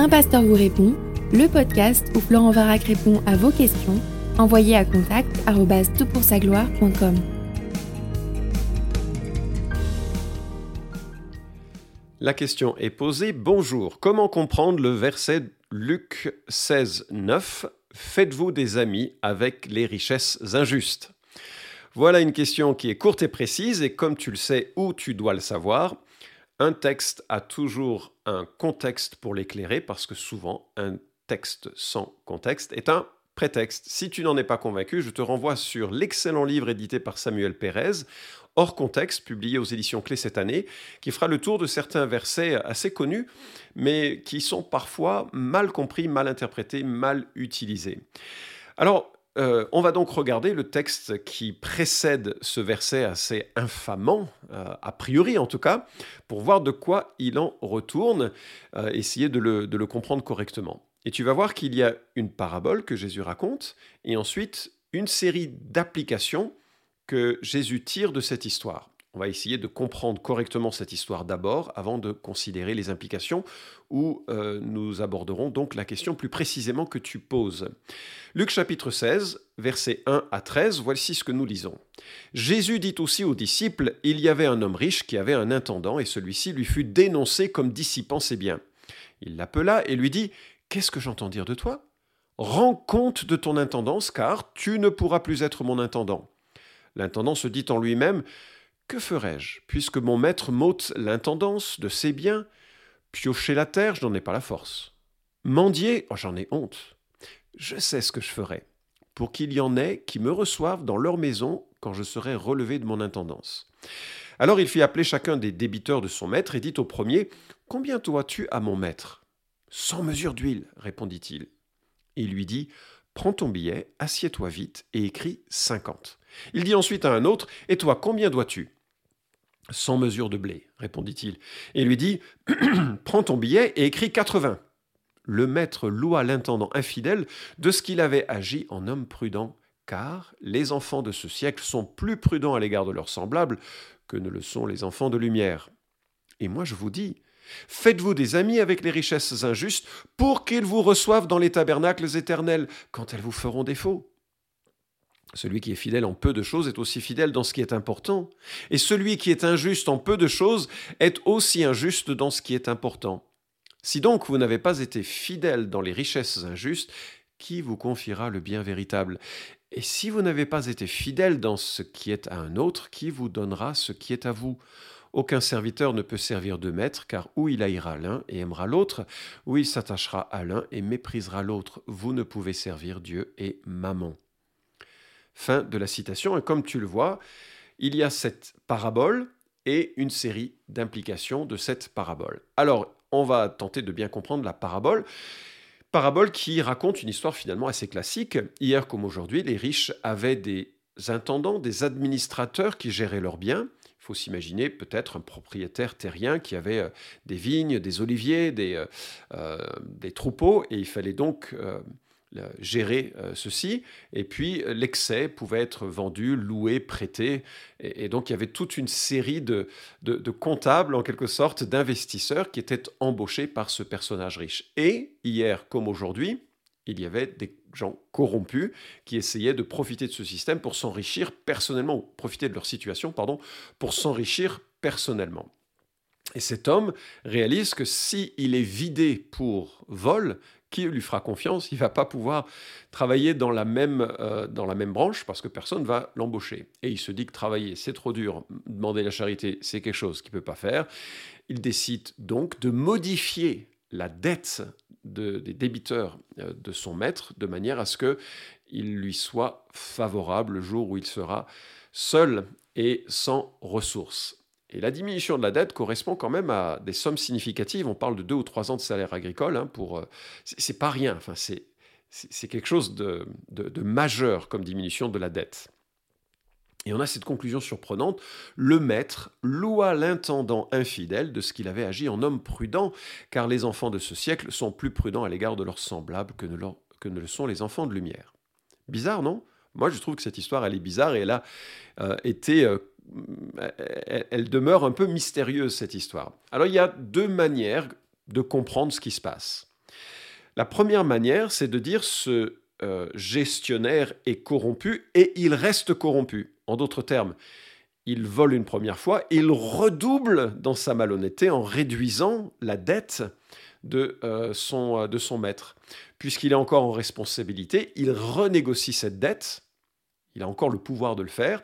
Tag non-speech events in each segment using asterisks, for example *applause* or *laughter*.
Un pasteur vous répond, le podcast où Florent Varac répond à vos questions, envoyez à contact gloire.com La question est posée. Bonjour, comment comprendre le verset Luc 16, 9 Faites-vous des amis avec les richesses injustes? Voilà une question qui est courte et précise, et comme tu le sais ou tu dois le savoir, un texte a toujours un contexte pour l'éclairer, parce que souvent, un texte sans contexte est un prétexte. Si tu n'en es pas convaincu, je te renvoie sur l'excellent livre édité par Samuel Pérez, hors contexte, publié aux éditions Clés cette année, qui fera le tour de certains versets assez connus, mais qui sont parfois mal compris, mal interprétés, mal utilisés. Alors, euh, on va donc regarder le texte qui précède ce verset assez infamant, euh, a priori en tout cas, pour voir de quoi il en retourne, euh, essayer de le comprendre correctement. Et tu vas voir qu'il y a une parabole que Jésus raconte, et ensuite une série d'applications que Jésus tire de cette histoire. On va essayer de comprendre correctement cette histoire d'abord avant de considérer les implications où euh, nous aborderons donc la question plus précisément que tu poses. Luc chapitre 16, versets 1 à 13, voici ce que nous lisons. Jésus dit aussi aux disciples, Il y avait un homme riche qui avait un intendant et celui-ci lui fut dénoncé comme dissipant ses biens. Il l'appela et lui dit, Qu'est-ce que j'entends dire de toi? Rends compte de ton intendance car tu ne pourras plus être mon intendant. L'intendant se dit en lui-même Que ferai-je, puisque mon maître m'ôte l'intendance de ses biens? Piocher la terre, je n'en ai pas la force. Mendier, oh, j'en ai honte. Je sais ce que je ferai, pour qu'il y en ait qui me reçoivent dans leur maison quand je serai relevé de mon intendance. Alors il fit appeler chacun des débiteurs de son maître et dit au premier Combien dois-tu à mon maître Sans mesure d'huile, répondit-il. Il lui dit Prends ton billet, assieds-toi vite et écris cinquante. Il dit ensuite à un autre Et toi, combien dois-tu? Cent mesures de blé, répondit-il. Et lui dit *clears throat* Prends ton billet et écris quatre-vingts. Le maître loua l'intendant infidèle de ce qu'il avait agi en homme prudent, car les enfants de ce siècle sont plus prudents à l'égard de leurs semblables que ne le sont les enfants de lumière. Et moi je vous dis, Faites-vous des amis avec les richesses injustes pour qu'ils vous reçoivent dans les tabernacles éternels quand elles vous feront défaut. Celui qui est fidèle en peu de choses est aussi fidèle dans ce qui est important, et celui qui est injuste en peu de choses est aussi injuste dans ce qui est important. Si donc vous n'avez pas été fidèle dans les richesses injustes, qui vous confiera le bien véritable? Et si vous n'avez pas été fidèle dans ce qui est à un autre, qui vous donnera ce qui est à vous? Aucun serviteur ne peut servir de maître, car ou il haïra l'un et aimera l'autre, ou il s'attachera à l'un et méprisera l'autre. Vous ne pouvez servir Dieu et Maman. Fin de la citation, et comme tu le vois, il y a cette parabole et une série d'implications de cette parabole. Alors, on va tenter de bien comprendre la parabole. Parabole qui raconte une histoire finalement assez classique. Hier comme aujourd'hui, les riches avaient des intendants, des administrateurs qui géraient leurs biens faut s'imaginer peut-être un propriétaire terrien qui avait euh, des vignes, des oliviers, des, euh, euh, des troupeaux, et il fallait donc gérer ceci. Et puis l'excès pouvait être vendu, loué, prêté. Et, donc il y avait toute une série de, de comptables, en quelque sorte, d'investisseurs qui étaient embauchés par ce personnage riche. Et hier comme aujourd'hui, il y avait des gens corrompus qui essayaient de profiter de ce système pour s'enrichir personnellement, ou profiter de leur situation, pardon, pour s'enrichir personnellement. Et cet homme réalise que s'il il est vidé pour vol, qui lui fera confiance Il va pas pouvoir travailler dans la même, euh, dans la même branche parce que personne va l'embaucher. Et il se dit que travailler, c'est trop dur, demander la charité, c'est quelque chose qu'il ne peut pas faire. Il décide donc de modifier la dette des débiteurs euh, de son maître, de manière à ce qu'il lui soit favorable le jour où il sera seul et sans ressources. Et la diminution de la dette correspond quand même à des sommes significatives. On parle de deux ou trois ans de salaire agricole. Hein, pour, euh, c'est pas rien. Enfin, c'est c'est quelque chose de, de majeur comme diminution de la dette. Et on a cette conclusion surprenante. Le maître loua l'intendant infidèle de ce qu'il avait agi en homme prudent, car les enfants de ce siècle sont plus prudents à l'égard de leurs semblables que ne, que ne, le sont les enfants de lumière. Bizarre, non? Moi, je trouve que cette histoire, elle est bizarre et elle a euh, été... Euh, elle demeure un peu mystérieuse, cette histoire. Alors, il y a deux manières de comprendre ce qui se passe. La première manière, c'est de dire ce euh, gestionnaire est corrompu et il reste corrompu. En d'autres termes, il vole une première fois, il redouble dans sa malhonnêteté en réduisant la dette de, euh, son, de son maître. Puisqu'il est encore en responsabilité, il renégocie cette dette, il a encore le pouvoir de le faire,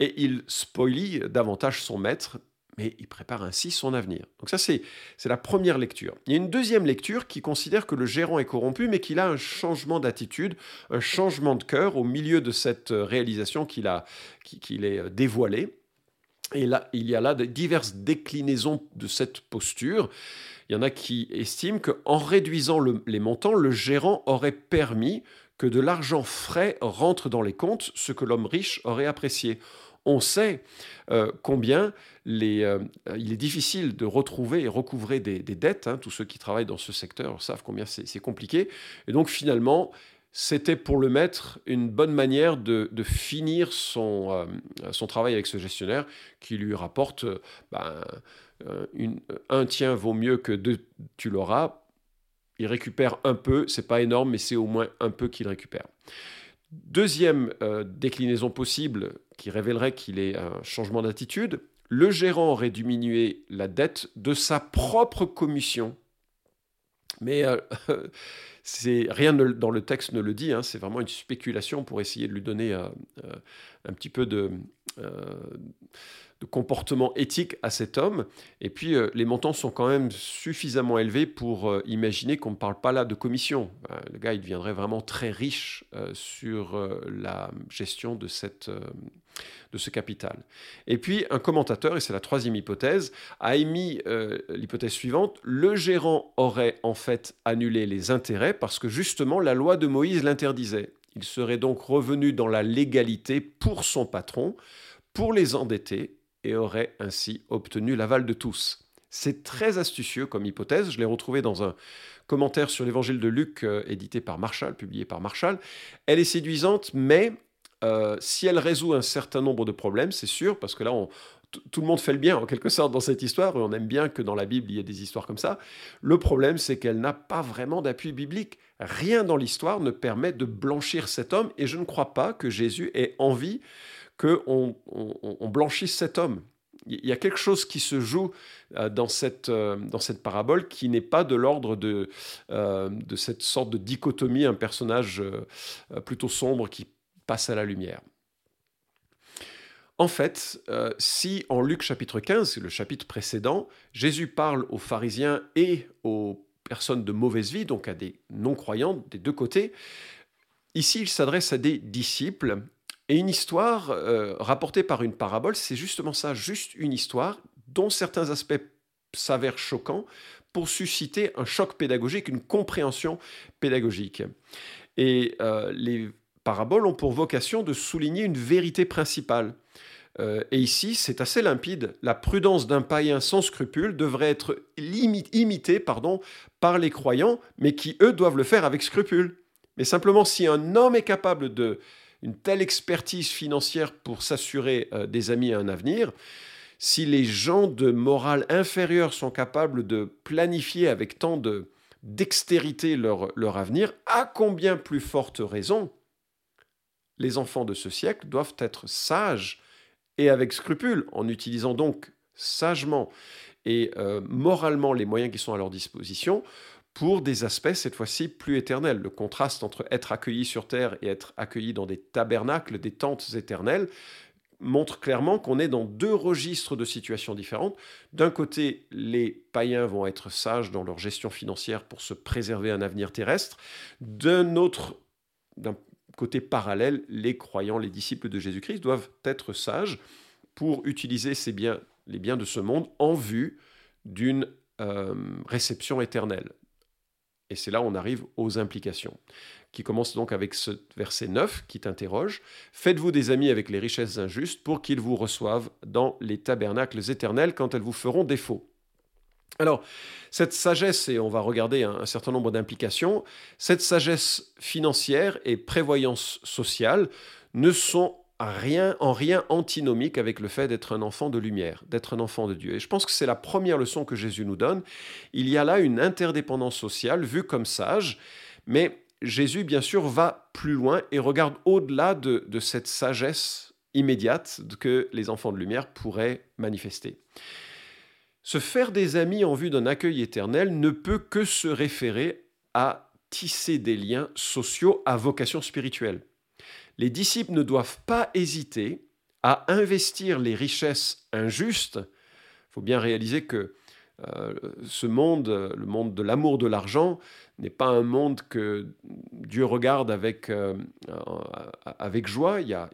et il spoilie davantage son maître mais il prépare ainsi son avenir. Donc ça, c'est la première lecture. Il y a une deuxième lecture qui considère que le gérant est corrompu, mais qu'il a un changement d'attitude, un changement de cœur au milieu de cette euh, réalisation qu'il a, qu'il est euh, dévoilée. Et là, il y a là diverses déclinaisons de cette posture. Il y en a qui estiment qu'en réduisant les montants, le gérant aurait permis que de l'argent frais rentre dans les comptes, ce que l'homme riche aurait apprécié on sait euh, combien euh, il est difficile de retrouver et recouvrer des, dettes. Hein. Tous ceux qui travaillent dans ce secteur savent combien c'est compliqué. Et donc finalement, c'était pour le maître une bonne manière de, finir son, euh, son, travail avec ce gestionnaire qui lui rapporte ben, un tien vaut mieux que deux tu l'auras. Il récupère un peu, c'est pas énorme, mais c'est au moins un peu qu'il récupère. Deuxième déclinaison possible qui révélerait qu'il est un changement d'attitude, le gérant aurait diminué la dette de sa propre commission. Mais euh, *laughs* rien dans le texte ne le dit, hein, c'est vraiment une spéculation pour essayer de lui donner euh, euh, un petit peu de, de comportement éthique à cet homme. Et puis, les montants sont quand même suffisamment élevés pour imaginer qu'on ne parle pas là de commission. Le gars, il deviendrait vraiment très riche sur la gestion de, cette, de ce capital. Et puis, un commentateur, et c'est la troisième hypothèse, a émis l'hypothèse suivante, le gérant aurait en fait annulé les intérêts parce que justement, la loi de Moïse l'interdisait. Il serait donc revenu dans la légalité pour son patron, pour les endetter et aurait ainsi obtenu l'aval de tous. C'est très astucieux comme hypothèse, je l'ai retrouvé dans un commentaire sur l'évangile de Luc euh, édité par Marshall, publié par Marshall. Elle est séduisante, mais euh, si elle résout un certain nombre de problèmes, c'est sûr, parce que là, tout le monde fait le bien en quelque sorte dans cette histoire, et on aime bien que dans la Bible, il y ait des histoires comme ça. Le problème, c'est qu'elle n'a pas vraiment d'appui biblique. Rien dans l'histoire ne permet de blanchir cet homme, et je ne crois pas que Jésus ait envie qu'on on, blanchisse cet homme. Il y a quelque chose qui se joue euh, dans cette, euh, dans cette parabole qui n'est pas de l'ordre de cette sorte de dichotomie, un personnage plutôt sombre qui passe à la lumière. En fait, si en Luc chapitre 15, le chapitre précédent, Jésus parle aux pharisiens et aux personnes de mauvaise vie, donc à des non-croyants des deux côtés, ici il s'adresse à des disciples et une histoire euh, rapportée par une parabole, c'est justement ça, juste une histoire dont certains aspects s'avèrent choquants pour susciter un choc pédagogique, une compréhension pédagogique. Et euh, les paraboles ont pour vocation de souligner une vérité principale. Euh, et ici, c'est assez limpide. La prudence d'un païen sans scrupules devrait être imitée pardon, par les croyants, mais qui, eux, doivent le faire avec scrupule. Mais simplement, si un homme est capable de telle expertise financière pour s'assurer euh, des amis et un avenir, si les gens de morale inférieure sont capables de planifier avec tant de dextérité leur, leur avenir, à combien plus forte raison les enfants de ce siècle doivent être sages et avec scrupule, en utilisant donc sagement et euh, moralement les moyens qui sont à leur disposition pour des aspects cette fois-ci plus éternels. Le contraste entre être accueilli sur terre et être accueilli dans des tabernacles, des tentes éternelles, montre clairement qu'on est dans deux registres de situations différentes. D'un côté, les païens vont être sages dans leur gestion financière pour se préserver un avenir terrestre. D'un autre, côté parallèle, les croyants, les disciples de Jésus-Christ doivent être sages pour utiliser ces biens, les biens de ce monde en vue d'une euh, réception éternelle. Et c'est là où on arrive aux implications, qui commencent donc avec ce verset 9 qui t'interroge. Faites-vous des amis avec les richesses injustes pour qu'ils vous reçoivent dans les tabernacles éternels quand elles vous feront défaut. Alors, cette sagesse, et on va regarder un, certain nombre d'implications, cette sagesse financière et prévoyance sociale ne sont rien, en rien antinomique avec le fait d'être un enfant de lumière, d'être un enfant de Dieu. Et je pense que c'est la première leçon que Jésus nous donne. Il y a là une interdépendance sociale vue comme sage, mais Jésus, bien sûr, va plus loin et regarde au-delà de, de cette sagesse immédiate que les enfants de lumière pourraient manifester. Se faire des amis en vue d'un accueil éternel ne peut que se référer à tisser des liens sociaux à vocation spirituelle les disciples ne doivent pas hésiter à investir les richesses injustes. Il faut bien réaliser que euh, ce monde, le monde de l'amour de l'argent, n'est pas un monde que Dieu regarde avec, euh, avec joie. Il y a,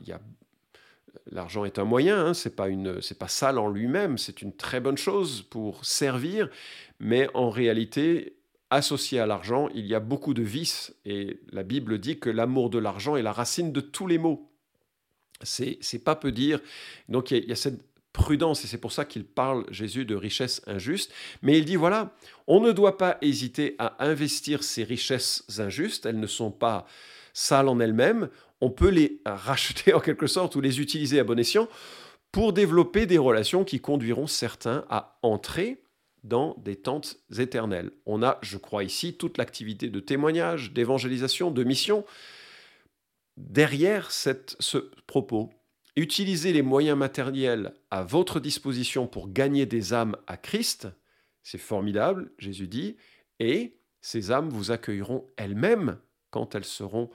L'argent est un moyen, hein, c'est pas une, c'est pas sale en lui-même, c'est une très bonne chose pour servir, mais en réalité, associé à l'argent, il y a beaucoup de vices et la Bible dit que l'amour de l'argent est la racine de tous les maux. C'est, c'est pas peu dire. Donc il y, a, cette prudence et c'est pour ça qu'il parle Jésus de richesses injustes. Mais il dit voilà, on ne doit pas hésiter à investir ces richesses injustes. Elles ne sont pas sales en elles-mêmes. On peut les racheter *laughs* en quelque sorte ou les utiliser à bon escient pour développer des relations qui conduiront certains à entrer dans des tentes éternelles. On a, je crois ici, toute l'activité de témoignage, d'évangélisation, de mission. Derrière cette, ce propos, utilisez les moyens matériels à votre disposition pour gagner des âmes à Christ, c'est formidable, Jésus dit, et ces âmes vous accueilleront elles-mêmes quand elles seront,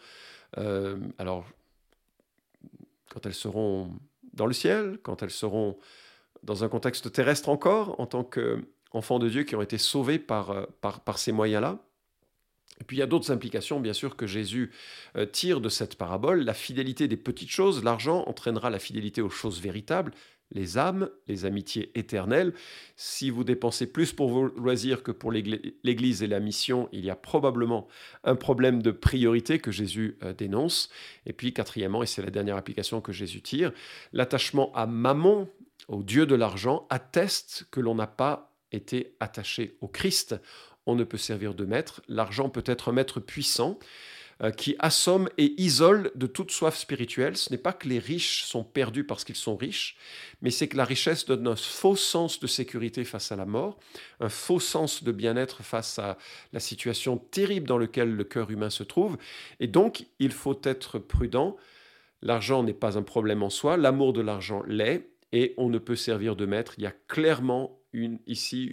alors, quand elles seront dans le ciel, quand elles seront dans un contexte terrestre encore, en tant que enfants de Dieu qui ont été sauvés par, euh, par, par ces moyens-là. Et puis il y a d'autres implications, bien sûr, que Jésus euh, tire de cette parabole. La fidélité des petites choses, l'argent entraînera la fidélité aux choses véritables, les âmes, les amitiés éternelles. Si vous dépensez plus pour vos loisirs que pour l'Église et la mission, il y a probablement un problème de priorité que Jésus euh, dénonce. Et puis quatrièmement, et c'est la dernière application que Jésus tire, l'attachement à Mammon, au Dieu de l'argent, atteste que l'on n'a pas été attaché au Christ, on ne peut servir de maître. L'argent peut être un maître puissant euh, qui assomme et isole de toute soif spirituelle. Ce n'est pas que les riches sont perdus parce qu'ils sont riches, mais c'est que la richesse donne un faux sens de sécurité face à la mort, un faux sens de bien-être face à la situation terrible dans laquelle le cœur humain se trouve. Et donc, il faut être prudent. L'argent n'est pas un problème en soi, l'amour de l'argent l'est, et on ne peut servir de maître. Il y a clairement ici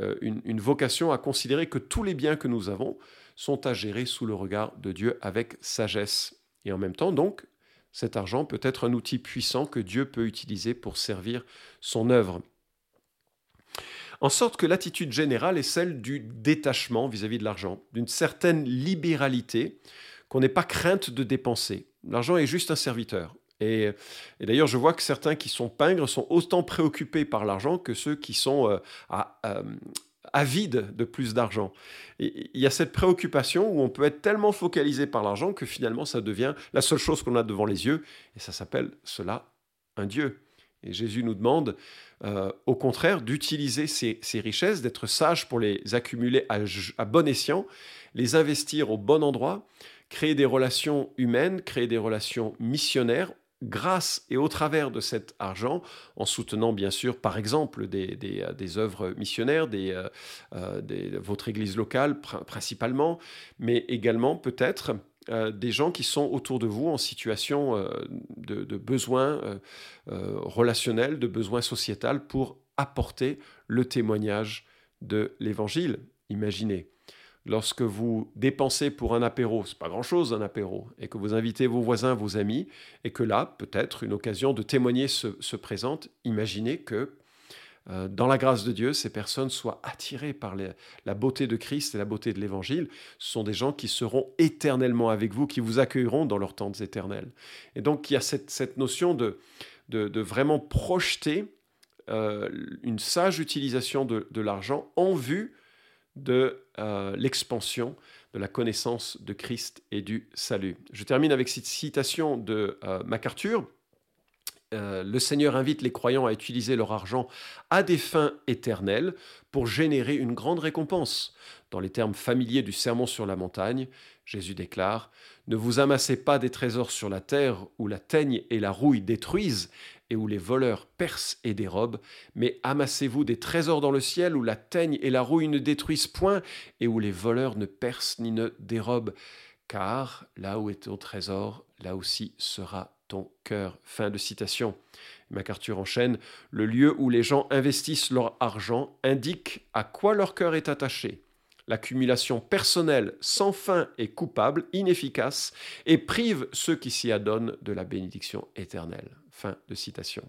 euh, une, vocation à considérer que tous les biens que nous avons sont à gérer sous le regard de Dieu avec sagesse. Et en même temps, donc, cet argent peut être un outil puissant que Dieu peut utiliser pour servir son œuvre. En sorte que l'attitude générale est celle du détachement vis-à-vis -vis de l'argent, d'une certaine libéralité qu'on n'ait pas crainte de dépenser. L'argent est juste un serviteur. Et, d'ailleurs, je vois que certains qui sont pingres sont autant préoccupés par l'argent que ceux qui sont euh, euh, avides de plus d'argent. Il y a cette préoccupation où on peut être tellement focalisé par l'argent que finalement ça devient la seule chose qu'on a devant les yeux, et ça s'appelle cela un Dieu. Et Jésus nous demande, euh, au contraire, d'utiliser ces, richesses, d'être sage pour les accumuler à, bon escient, les investir au bon endroit, créer des relations humaines, créer des relations missionnaires grâce et au travers de cet argent, en soutenant bien sûr par exemple des, des, euh, œuvres missionnaires, euh, euh, des, votre église locale principalement, mais également peut-être des gens qui sont autour de vous en situation de, de, besoin relationnel, de besoin sociétal pour apporter le témoignage de l'évangile. Imaginez lorsque vous dépensez pour un apéro, c'est pas grand-chose un apéro, et que vous invitez vos voisins, vos amis, et que là, peut-être, une occasion de témoigner se, présente, imaginez que euh, dans la grâce de Dieu, ces personnes soient attirées par la beauté de Christ et la beauté de l'Évangile. Ce sont des gens qui seront éternellement avec vous, qui vous accueilleront dans leurs tentes éternelles. Et donc, il y a cette, notion de, vraiment projeter euh, une sage utilisation de, de l'argent en vue de euh, l'expansion de la connaissance de Christ et du salut. Je termine avec cette citation de euh, MacArthur. Euh, le Seigneur invite les croyants à utiliser leur argent à des fins éternelles pour générer une grande récompense. Dans les termes familiers du Sermon sur la montagne, Jésus déclare, Ne vous amassez pas des trésors sur la terre où la teigne et la rouille détruisent et où les voleurs percent et dérobent, mais amassez-vous des trésors dans le ciel où la teigne et la rouille ne détruisent point et où les voleurs ne percent ni ne dérobent. Car là où est ton trésor, là aussi sera ton cœur. Fin de citation. MacArthur enchaîne Le lieu où les gens investissent leur argent indique à quoi leur cœur est attaché. L'accumulation personnelle sans fin est coupable, inefficace, et prive ceux qui s'y adonnent de la bénédiction éternelle. Fin de citation.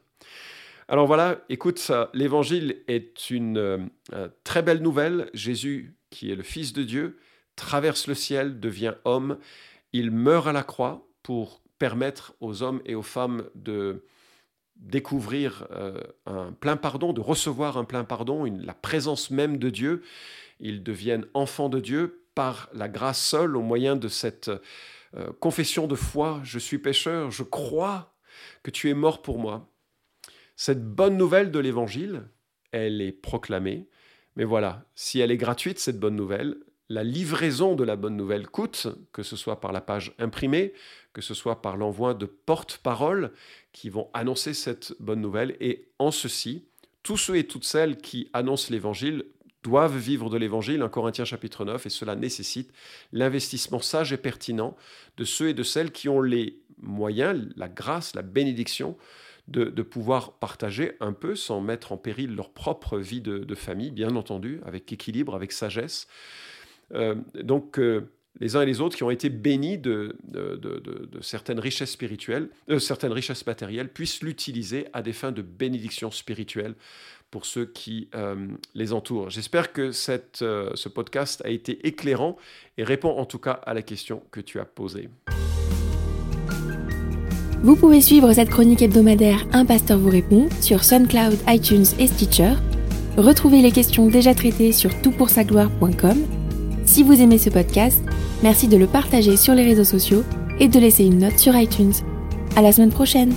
Alors voilà, écoute, l'évangile est une euh, très belle nouvelle. Jésus, qui est le Fils de Dieu, traverse le ciel, devient homme. Il meurt à la croix pour permettre aux hommes et aux femmes de découvrir euh, un plein pardon, de recevoir un plein pardon, la présence même de Dieu. Ils deviennent enfants de Dieu par la grâce seule, au moyen de cette euh, confession de foi. Je suis pécheur, je crois que tu es mort pour moi. Cette bonne nouvelle de l'Évangile, elle est proclamée. Mais voilà, si elle est gratuite, cette bonne nouvelle, la livraison de la bonne nouvelle coûte, que ce soit par la page imprimée, que ce soit par l'envoi de porte-paroles qui vont annoncer cette bonne nouvelle. Et en ceci, tous ceux et toutes celles qui annoncent l'Évangile doivent vivre de l'Évangile, 1 Corinthiens chapitre 9, et cela nécessite l'investissement sage et pertinent de ceux et de celles qui ont les moyens, la grâce, la bénédiction de, pouvoir partager un peu sans mettre en péril leur propre vie de famille, bien entendu, avec équilibre, avec sagesse. Euh, donc, euh, les uns et les autres qui ont été bénis de, certaines richesses spirituelles, euh, certaines richesses matérielles, puissent l'utiliser à des fins de bénédiction spirituelle pour ceux qui les entourent. J'espère que cette, ce podcast a été éclairant et répond en tout cas à la question que tu as posée. Vous pouvez suivre cette chronique hebdomadaire Un pasteur vous répond sur SoundCloud, iTunes et Stitcher. Retrouvez les questions déjà traitées sur toutpoursagloire.com si vous aimez ce podcast, merci de le partager sur les réseaux sociaux et de laisser une note sur iTunes. À la semaine prochaine!